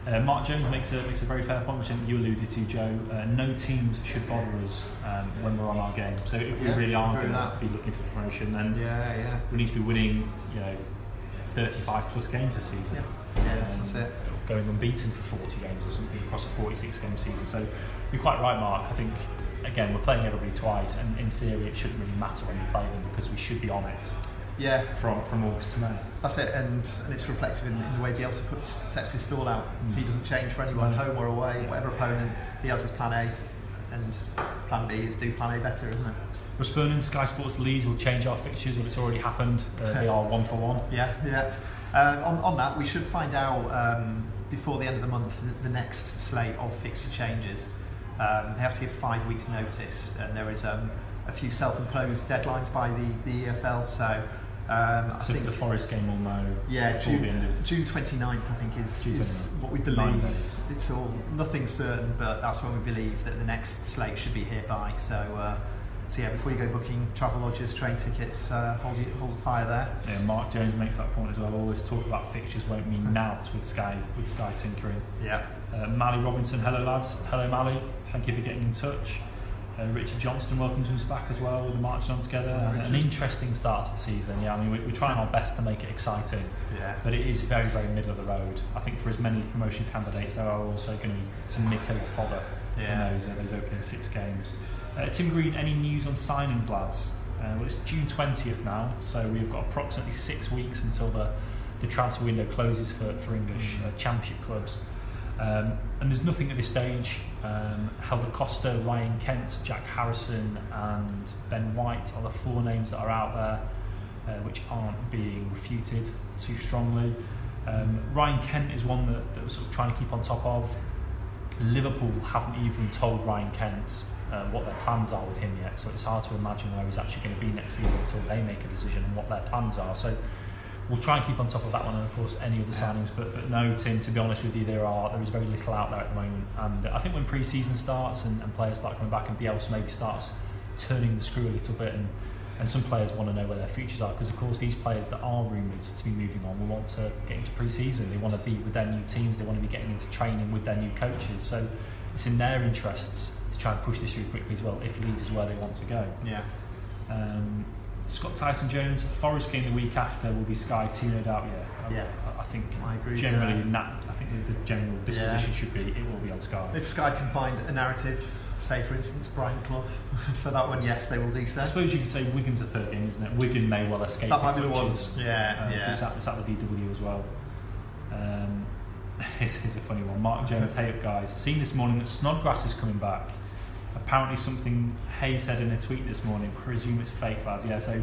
Uh, Mark Jones makes a makes a very fair point, which I think you alluded to, Joe. Uh, no teams should bother us um, when we're on our game. So if we really are going to be looking for promotion, then yeah, yeah. we need to be winning, you know, 35 plus games this season. Yeah, yeah um, that's it. Going unbeaten for 40 games or something across a 46 game season. So you're quite right, Mark. I think again we're playing everybody twice, and in theory it shouldn't really matter when you play them because we should be on it. Yeah. From from August to May. That's it, and, and it's reflected in, in the way Bielsa puts sets his stall out. Mm. He doesn't change for anyone, mm. home or away, whatever opponent. He has his plan A, and plan B is do plan A better, isn't it? Russ Vernon, Sky Sports Leeds will change our fixtures, but it's already happened. Uh, they are one for one. Yeah, yeah. Um, on, on that, we should find out um, before the end of the month the, the next slate of fixture changes. Um, they have to give five weeks' notice, and there is um, a few self-imposed deadlines by the, the EFL. So um, I so think the Forest game will know. Yeah, June, June 29th, I think, is, is what we believe. It's all nothing certain, but that's when we believe that the next slate should be hereby. So, uh, so yeah, before you go booking travel lodges, train tickets, uh, hold, hold fire there. Yeah, Mark Jones makes that point as well. All this talk about fixtures won't mean nought with Sky with Sky tinkering. Yeah. Uh, Mally Robinson, hello lads. Hello Mally. Thank you for getting in touch. Uh, Richard Johnston welcomes us back as well with the marching on together. an interesting start to the season. Yeah, I mean we, we're trying our best to make it exciting. Yeah. But it is very very middle of the road. I think for as many promotion candidates, there are also going to be some mid-table fodder yeah. in those uh, those opening six games. Uh, Tim Green, any news on signings, lads? Uh, well, it's June 20th now, so we've got approximately six weeks until the, the transfer window closes for, for English uh, Championship clubs. Um, and there's nothing at this stage. Um, Helder Costa, Ryan Kent, Jack Harrison, and Ben White are the four names that are out there, uh, which aren't being refuted too strongly. Um, Ryan Kent is one that, that we're sort of trying to keep on top of. Liverpool haven't even told Ryan Kent uh, what their plans are with him yet. So it's hard to imagine where he's actually going to be next season until they make a decision on what their plans are. So we'll try and keep on top of that one, and of course any other Yeah. signings. But, but no, Tim. To be honest with you, there are there is very little out there at the moment, and I think when pre-season starts and, and players start coming back, and Bielsa maybe starts turning the screw a little bit, and and some players want to know where their futures are because of course these players that are rumoured to be moving on will want to get into pre-season. They want to be with their new teams. They want to be getting into training with their new coaches. So it's in their interests to try and push this through quickly as well. If Leeds is where they want to go. Yeah. Um, Scott Tyson Jones, Forest game the week after will be Sky 2, no doubt. Yeah, I, Yeah. I, I think I agree generally, that. nat, I think the, the general disposition Yeah. should be it will be on Sky. If Sky can find a narrative, say for instance Brian Clough, for that one, yes, they will do so. I suppose you could say Wigan's the third game, isn't it? Wigan may well escape. That might be the one. clutches. Yeah, Um, yeah. It's at, it's at the DW as well. Um, here's, here's a funny one. Mark Jones, hey up guys. Seen this morning that Snodgrass is coming back. Apparently something Hay said in a tweet this morning. Presume it's fake, lads. Yeah, so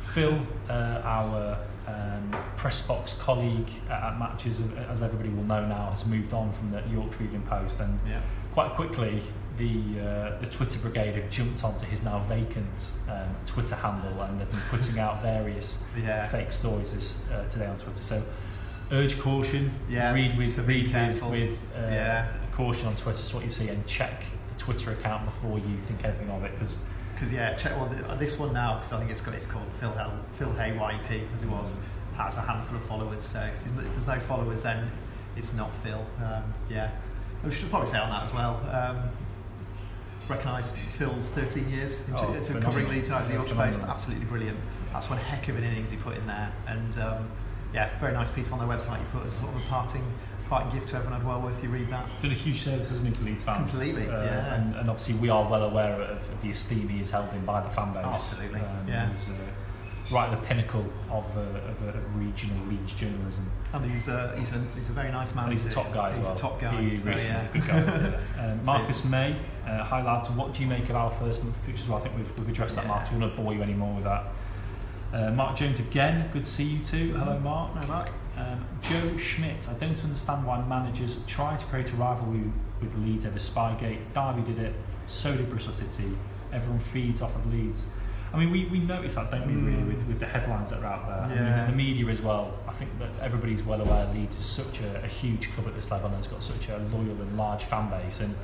Phil, uh, our um, press box colleague at, at matches, as everybody will know now, has moved on from the Yorkshire Evening Post and Yeah. quite quickly the uh, the Twitter brigade have jumped onto his now vacant um, Twitter handle and have been putting out various Yeah. fake stories this, uh, today on Twitter. So urge caution. Yeah, Read with read careful. with uh, Yeah. caution on Twitter. So what you see and check Twitter account before you think anything of it because Because yeah, check well, this one now because I think it's got it's called Phil Hay, Phil as it was has a handful of followers. So if there's, no, if there's no followers, then it's not Phil. Um, yeah, we should probably say on that as well. Um, Recognise Phil's 13 years in, Oh, to covering Leeds out of the Yorkshire Post. Absolutely brilliant. That's one heck of an innings he put in there. And um, yeah, very nice piece on their website. You put as sort of a parting parting gift to everyone. I'd well worth you read that. done a huge service, hasn't he, to Leeds fans? Completely, Uh, yeah. And, and obviously we are well aware of, of the esteem he is held in by the fan base. Absolutely, Um, yeah. He's uh, right at the pinnacle of, uh, of, uh, of regional Leeds journalism. And he's a, he's a, he's a very nice man. And he's a top guy as he's well. a top guy. He so, really yeah. is a good guy. yeah. um, Marcus May, uh, hi lads, what do you make of our first month of fixtures? Well, I think we've, we've addressed that, Yeah. Mark. We won't bore you anymore with that. Uh, Mark Jones again, good to see you too. Hello, Mark. No, Mark. Um, Joe Schmidt, I don't understand why managers try to create a rivalry with Leeds over Spygate. Derby did it, so did Bristol City. Everyone feeds off of Leeds. I mean, we, we notice that, don't we, really, Mm. with, with the headlines that are out there. I mean, Yeah. the media as well. I think that everybody's well aware Leeds is such a, a huge club at this level and it's got such a loyal and large fan base. And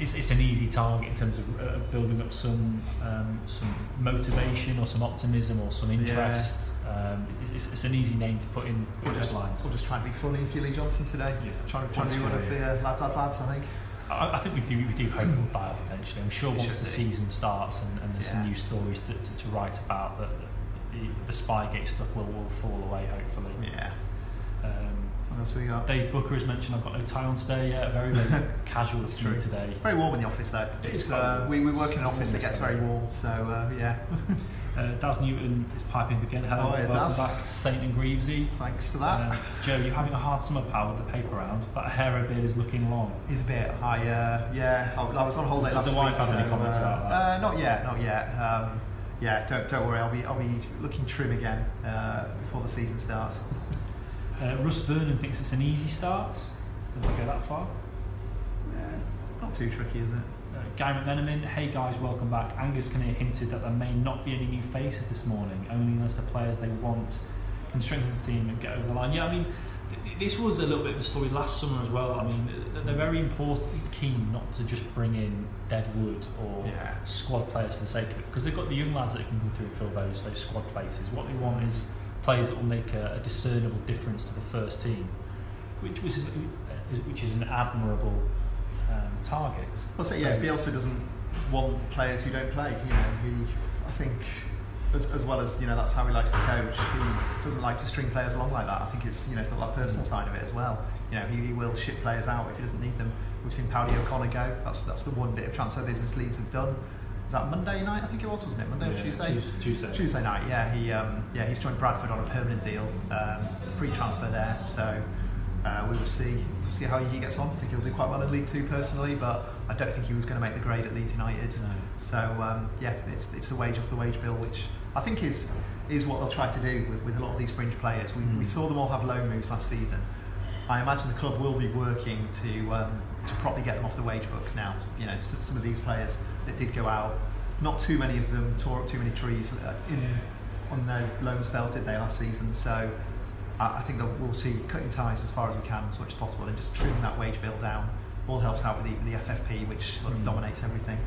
it's, it's an easy target in terms of uh, building up some um, some motivation or some optimism or some interest. Um, it's, it's, it's an easy name to put in We'll just, headlines. we'll just try and be funny for Lee Johnson today. Yeah. Trying, trying to be one of the uh, lads, lads, lads, I think. I, I think we do we do hope we'll die off eventually. I'm sure It once the be. season starts and, and there's some new stories to, to, to write about, that the, the Spygate stuff will, will fall away hopefully. Yeah. Um, else we got? Dave Booker has mentioned I've got no tie on today yet. Very very casual That's to true. today. Very warm in the office though. It It's, uh, we, we work in an office that gets very warm, so uh, yeah. Uh, Daz Newton is piping up again. Hello, Oh, yeah, welcome Daz. back, Saint and Greavesy. Thanks to that. Uh, Joe, you're having a hard summer pal with the paper round. That hair and beard is looking long. He's a bit high. Uh, yeah, I, I was on holiday Has last the week. wife had any comments uh, about that? Uh, not yet, not yet. Um, yeah, don't don't worry. I'll be I'll be looking trim again uh, before the season starts. Uh, Russ Vernon thinks it's an easy start. Did I go that far? Yeah, not too tricky, is it? Uh, Guy McMenamin, hey guys, welcome back. Angus Kinnear hinted that there may not be any new faces this morning, only unless the players they want can strengthen the team and get over the line. Yeah, I mean, th- this was a little bit of a story last summer as well. I mean, th- they're very important, keen not to just bring in dead wood or Yeah. squad players for the sake of it, because they've got the young lads that can come through and fill those those squad places. What they want is players that will make a, a discernible difference to the first team, which was which is an admirable um, target. Well, so yeah, Bielsa doesn't want players who don't play. You know, he, I think, as, as well as you know, that's how he likes to coach. He doesn't like to string players along like that. I think it's you know, sort of that personal side of it as well. You know, he, he will ship players out if he doesn't need them. We've seen Paudie O'Connor go. That's that's the one bit of transfer business Leeds have done. Is that Monday night? I think it was, wasn't it? Monday or Yeah, Tuesday? Tuesday. Tuesday night. Yeah, he um, yeah he's joined Bradford on a permanent deal, um, free transfer there. So uh, we will see we'll see how he gets on. I think he'll do quite well in League Two personally, but I don't think he was going to make the grade at Leeds United. No. So um, yeah, it's it's the wage off the wage bill, which I think is is what they'll try to do with, with a lot of these fringe players. We, we Mm. saw them all have loan moves last season. I imagine the club will be working to um, to properly get them off the wage book now. You know, some, some of these players that did go out, not too many of them tore up too many trees uh, in, on their loan spells, did they last season? So I, I think that we'll see cutting ties as far as we can, as much as possible, and just trimming that wage bill down. All helps out with the, with the FFP, which sort of Mm. dominates everything.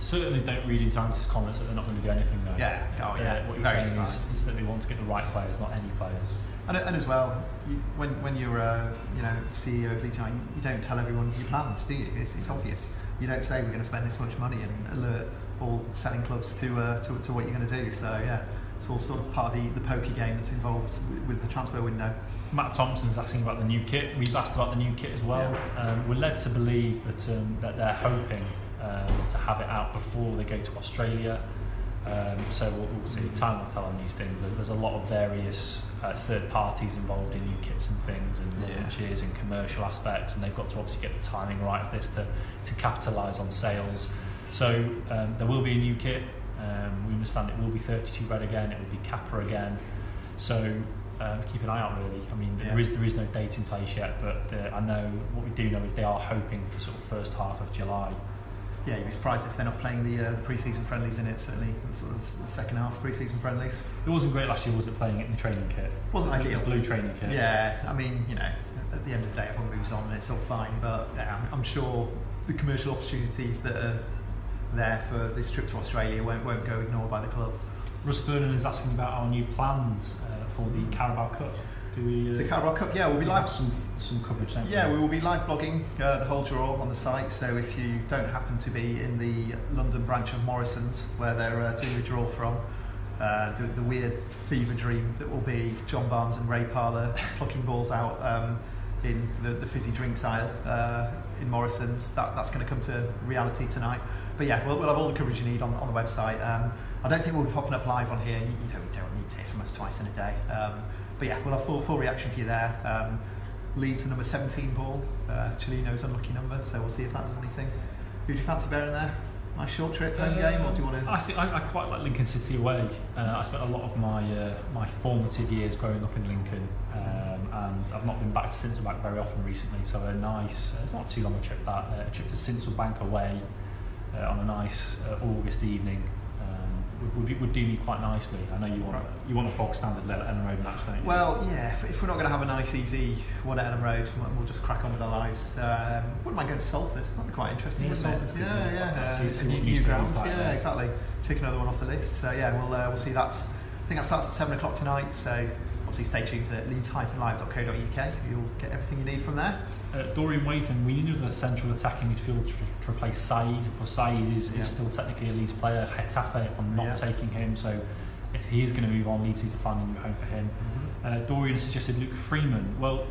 Certainly don't read into Angus' comments that they're not going to do anything though. Yeah, oh, yeah, Uh, what you're very saying is, is that they want to get the right players, not any players. And, and as well, you, when, when you're uh, you know CEO of United, you, you don't tell everyone your plans, do you? It's, it's obvious. You don't say we're going to spend this much money and alert all selling clubs to, uh, to, to what you're going to do. So yeah, it's all sort of part of the, the pokey game that's involved with, with the transfer window. Matt Thompson's asking about the new kit. We've asked about the new kit as well. Um, we're led to believe that um, that they're hoping um, to have it out before they go to Australia. Um, so we'll, we'll see. Time will tell on these things. There's a lot of various uh, third parties involved in new kits and things, and Yeah. launches and commercial aspects, and they've got to obviously get the timing right of this to to capitalise on sales. So um, there will be a new kit. Um, we understand it will be 32 red again. It will be Kappa again. So um, keep an eye out really. I mean, there Yeah. is there is no date in place yet, but uh, I know what we do know is they are hoping for sort of first half of July. Yeah, you'd be surprised if they're not playing the, uh, the pre-season friendlies in it. Certainly, the sort of the second half pre-season friendlies. It wasn't great last year, was it? Playing it in the training kit. Wasn't The- ideal. The blue training kit. Yeah, I mean, you know, at the end of the day, everyone moves on and it's all fine. But yeah, I'm, I'm sure the commercial opportunities that are there for this trip to Australia won't, won't go ignored by the club. Russ Vernon is asking about our new plans uh, for the Carabao Cup. Do we? Uh, The Carabao Cup, yeah, we'll be live. some some coverage. Yeah, we will be live blogging uh, the whole draw on the site. So if you don't happen to be in the London branch of Morrison's, where they're uh, doing the draw from, uh, the, the weird fever dream that will be John Barnes and Ray Parlour plucking balls out um, in the, the fizzy drinks aisle uh, in Morrison's, that, that's going to come to reality tonight. But yeah, we'll, we'll have all the coverage you need on, on the website. Um, I don't think we'll be popping up live on here. You, you know, we don't need to hear from us twice in a day. Um, but yeah, we'll have full, full reaction for you there. Um, Leeds the number 17 ball, uh, Cellino's unlucky number, so we'll see if that does anything. Who do you fancy bearing there? Nice short trip home game, or do you want to? I think I, I quite like Lincoln City away. Uh, I spent a lot of my uh, my formative years growing up in Lincoln, um, and I've not been back to Sincil very often recently. So a nice, uh, it's not too long a trip that uh, a trip to Sincil Bank away uh, on a nice uh, August evening would, would, do me quite nicely. I know you want Right. you want a bog standard Elland Road match, don't you? Well, yeah, if, if we're not going to have a nice, easy one at Elland Road, we'll, just crack on with our lives. Um, wouldn't mind going to Salford, that'd be quite interesting, Yeah? Salford's good, Yeah, yeah. yeah. See- Uh, see new, new grounds, like yeah, there. exactly. Tick another one off the list. So yeah, we'll, uh, we'll see that's, I think that starts at 7 o'clock tonight, so obviously stay tuned to leeds-live.co.uk. You'll get everything you need from there. Uh, Dorian Wathan, we need another central attacking midfield to, to replace Saiz. Of course, Saiz is, Yeah. is still technically a Leeds player. Getafe are not Yeah. taking him, so if he is going to move on, Leeds need to find a new home for him. Uh, Dorian suggested Luke Freeman. Well,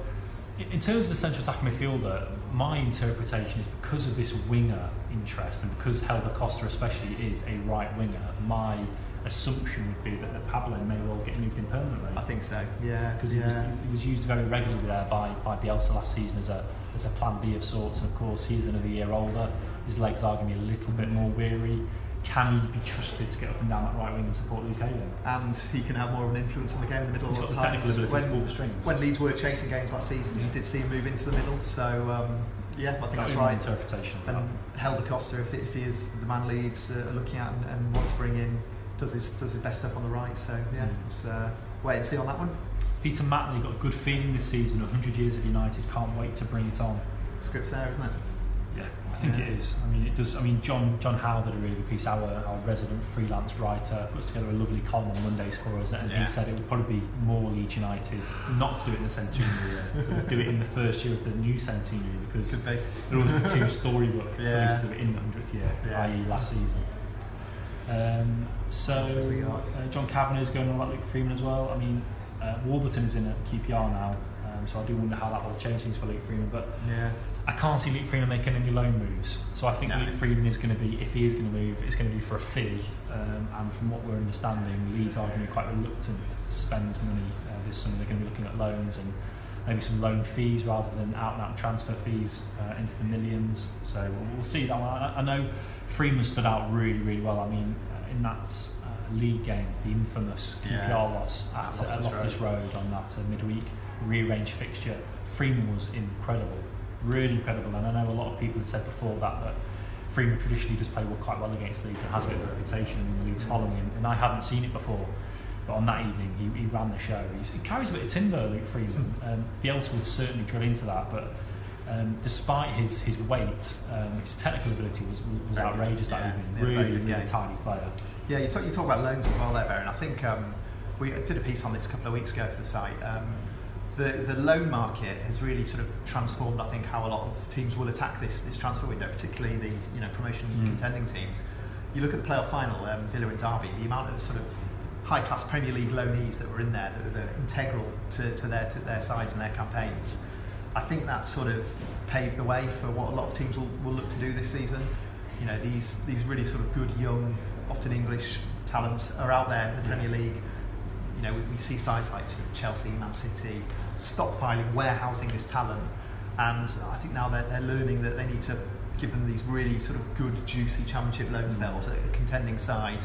in terms of the central attacking midfielder, my interpretation is because of this winger interest and because Helder Costa especially is a right winger, my assumption would be that, that Pablo may well get moved in permanently I think so, yeah. because he, yeah. was, he was used very regularly there by, by Bielsa last season as a, as a plan B of sorts. And of course, he is another year older. His legs are going to be a little bit more weary. Can he be trusted to get up and down that right wing and support Luke Ayling? and he can have more of an influence on the game in the middle He's of got the times. technical ability to when, pull the strings. when Leeds were chasing games last season, you did see him move into the middle. So um, yeah, I think That's that's my right. interpretation. of that. And Helder Costa, if, if he is the man Leeds uh, are looking at and, and want to bring in, does his does his best stuff on the right. So yeah, Mm. let's uh, wait and see on that one. Peter Matley got a good feeling this season. 100 years of United. Can't wait to bring it on. Scripts there, isn't it? Yeah, I think Yeah. it is. I mean, it does. I mean, John John Howe did a really good piece. Our, our resident freelance writer puts together a lovely column on Mondays for us, and Yeah. he said it would probably be more Leeds United not to do it in the centenary year, so do it in the first year of the new centenary because be. there would be two storybook for Yeah. Leeds to do it in the hundredth year, Yeah. i.e. last season. Um, so That's what we got. uh, John Kavanagh is going on about Luke Freeman as well. I mean, uh, Warburton is in at QPR now, um, so I do wonder how that will change things for Luke Freeman, but. Yeah. I can't see Luke Freeman making any loan moves. So I think No. Luke Freeman is going to be, if he is going to move, it's going to be for a fee. Um, and from what we're understanding, Leeds are going to be quite reluctant to spend money uh, this summer. They're going to be looking at loans and maybe some loan fees rather than out and out transfer fees uh, into the millions. So we'll, we'll see that one. I, I know Freeman stood out really, really well. I mean, uh, in that uh, league game, the infamous QPR Yeah. loss at, At Loftus, Loftus Loftus Road. on that uh, midweek rearranged fixture, Freeman was incredible. really incredible. And I know a lot of people had said before that that Freeman traditionally does play quite well against Leeds and has a bit of a reputation in Leeds following him. And I hadn't seen it before. But on that evening, he, he ran the show. He's, he carries a bit of timber, Luke Freeman. Um, Bielsa would certainly drill into that, but um, despite his, his weight, um, his technical ability was, was outrageous that Yeah, evening. yeah, very Really, really tiny player. Yeah, you talk, you talk about loans as well there, Beren. I think um, we did a piece on this a couple of weeks ago for the site. Um, the, the loan market has really sort of transformed, I think, how a lot of teams will attack this this transfer window, particularly the you know promotion Mm. contending teams. You look at the playoff final, um, Villa and Derby, the amount of sort of high class Premier League loanees that were in there that were that integral to, to their to their sides and their campaigns. I think that sort of paved the way for what a lot of teams will, will look to do this season. You know, these these really sort of good young, often English talents are out there in the Premier League. You know, we, we see sides like Chelsea, Man City, stockpiling, warehousing this talent, and I think now they're, they're learning that they need to give them these really sort of good, juicy Championship loan spells, a, a contending side.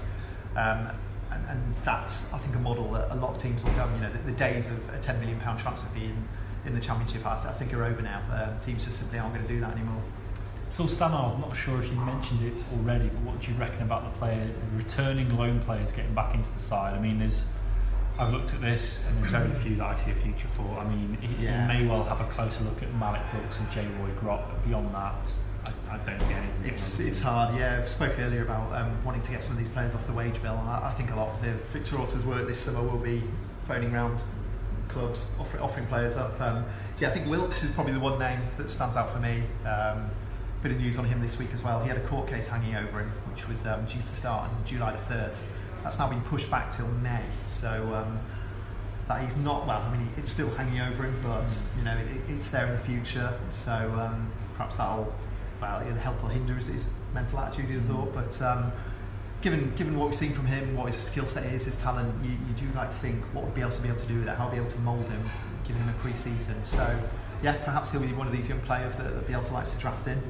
Um, and, and that's, I think, a model that a lot of teams will come. You know, the, the days of a £10 million transfer fee in, in the Championship, I, I think, are over now. Um, teams just simply aren't going to do that anymore. Phil Stannard, I'm not sure if you mentioned it already, but what do you reckon about the player returning loan players getting back into the side? I mean, there's I've looked at this and there's very few that I see a future for. I mean, he, Yeah. he may well have a closer look at Malik Brooks and J. Roy Grott, but beyond that, I, I don't see anything. It's it's hard. Yeah, I spoke earlier about um, wanting to get some of these players off the wage bill. I, I think a lot of the Victor Orta's work this summer will be phoning around clubs, offering, offering players up. Um, yeah, I think Wilks is probably the one name that stands out for me. Um, bit of news on him this week as well. He had a court case hanging over him, which was um, due to start on July the first. That's now been pushed back till May. So. Um, that he's not well. I mean, it's still hanging over him, but you know, it, it's there in the future. So um, perhaps that'll well either help or hinder his, his mental attitude. You'd have thought, but um, given given what we've seen from him, what his skill set is, his talent, you, you do like to think what would Bielsa be able to do with it? How be able to mould him, give him a pre-season. So yeah, perhaps he'll be one of these young players that, that Bielsa likes to draft in.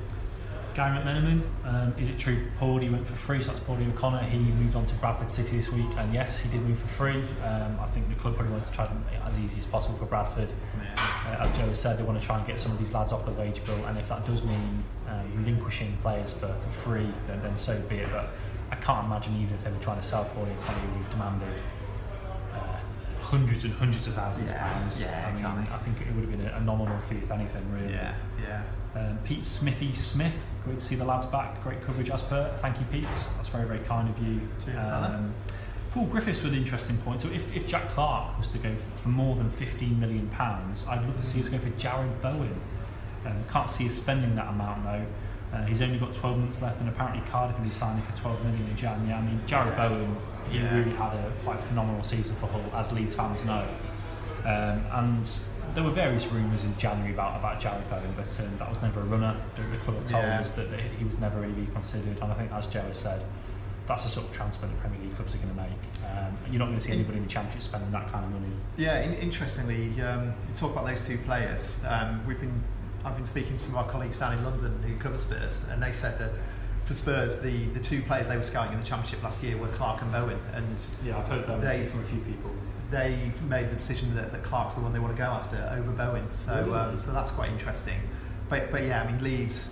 Gary McMenamin, um, is it true Paulie went for free, so that's Paulie O'Connor. He moved on to Bradford City this week, and yes, he did move for free. Um, I think the club probably wanted to try to make it as easy as possible for Bradford. Uh, as Joe has said, they want to try and get some of these lads off the wage bill, and if that does mean uh, relinquishing players for, for free, then, then so be it. But I can't imagine even if they were trying to sell O'Connor, who we've demanded uh, hundreds and hundreds of thousands Yeah, of pounds. yeah, I mean. I think it would have been a, nominal fee, if anything, really. yeah. Um, Pete Smithy Smith, great to see the lads back. Great coverage as per. Thank you, Pete. That's very, very kind of you. Cheers, fella. Paul Griffiths with an interesting point. So, if, if Jack Clarke was to go for, for more than £15 million, I'd love to see us go for Jarrod Bowen. Um, can't see us spending that amount though. Uh, he's only got 12 months left, and apparently Cardiff will be signing for 12 million in January. Yeah, I mean, Jarrod. Bowen, he Yeah. really had a quite phenomenal season for Hull, as Leeds fans know. Um, and there were various rumours in January about, about Jarrod Bowen, but um, that was never a runner. The, the club told Yeah. us that, that he was never really considered, and I think, as Joe has said, that's the sort of transfer the Premier League clubs are going to make. Um, you're not going to see anybody in the Championship spending that kind of money. Yeah, in, interestingly, um, you talk about those two players. Um, we've been, I've been speaking to some of our colleagues down in London who cover Spurs, and they said that for Spurs, the, the two players they were scouting in the Championship last year were Clarke and Bowen, and Yeah, I've heard that from a few people. they've made the decision that, that Clarke's the one they want to go after over Bowen. So, um, so that's quite interesting. But, but yeah, I mean, Leeds,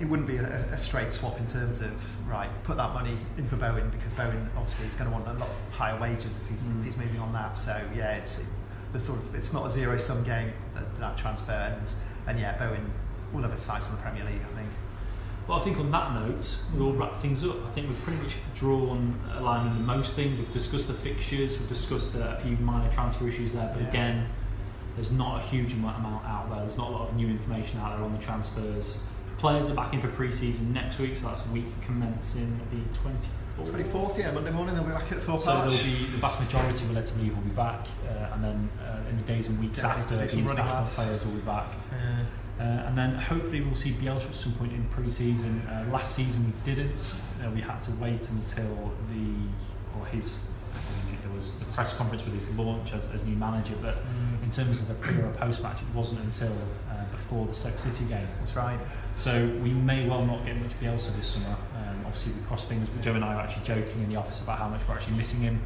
it wouldn't be a, a straight swap in terms of right, put that money in for Bowen because Bowen obviously is going to want a lot higher wages if he's, Mm. if he's moving on that. So yeah, it's the sort of it's not a zero sum game that, that transfer, and and yeah, Bowen all have a sights in the Premier League, I think. Well, I think on that note, we'll wrap things up. I think we've pretty much drawn a line in the most things. We've discussed the fixtures, we've discussed a few minor transfer issues there, but Yeah. again, there's not a huge amount out there. There's not a lot of new information out there on the transfers. Players are back in for pre-season next week, so that's week commencing the 24th. 24th, yeah, Monday morning they'll be back at Thorp So there'll be the vast majority led to leave will be back, uh, and then uh, in the days and weeks to after, the international players will be back. Yeah. Uh, and then hopefully we'll see Bielsa at some point in pre-season. Uh, last season we didn't. Uh, we had to wait until the or his there was the press conference with his launch as, as new manager. But in terms of the pre or post match, it wasn't until uh, before the Stoke City game. That's right. So we may well not get much Bielsa this summer. Um, obviously we cross fingers. But Joe and I are actually joking in the office about how much we're actually missing him.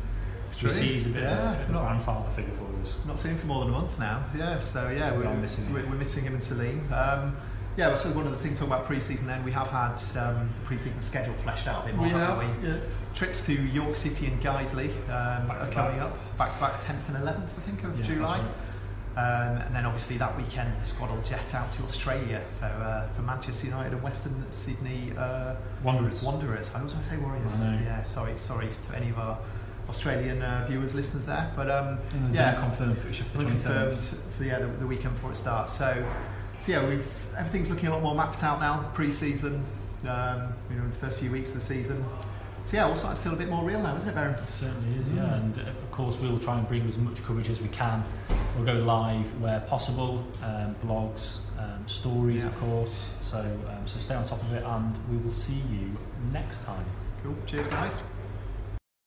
It's true. We see he's a bit Yeah, of a, a not- grandfather figure for us. Not seen him for more than a month now. Yeah, so yeah, We we're, are missing him. we're, we're missing him and Salim. Um, yeah, I suppose one of the things talking about pre-season then, we have had um, the pre-season schedule fleshed out a bit more, haven't we? yeah. Trips to York City and Guiseley um, are coming back. up, back to back 10th and 11th, I think, of Yeah, July. Um, and then obviously that weekend the squad will jet out to Australia for, uh, for Manchester United and Western Sydney uh, Wanderers. Wanderers. I always want to say Warriors. Yeah, sorry, sorry to any of our Australian uh, viewers, listeners there. But um, yeah, confirmed fixture for the 27th. confirmed for yeah the, the weekend before it starts. So, so yeah, we've everything's looking a lot more mapped out now. Pre-season, um, you know, the first few weeks of the season. So yeah, all starting to feel a bit more real now, isn't it, Beren? It certainly is, yeah. Mm. And uh, of course, we'll try and bring as much coverage as we can. We'll go live where possible, um, blogs, um, stories, Yeah. of course. So, um, so stay on top of it, and we will see you next time. Cool. Cheers, guys.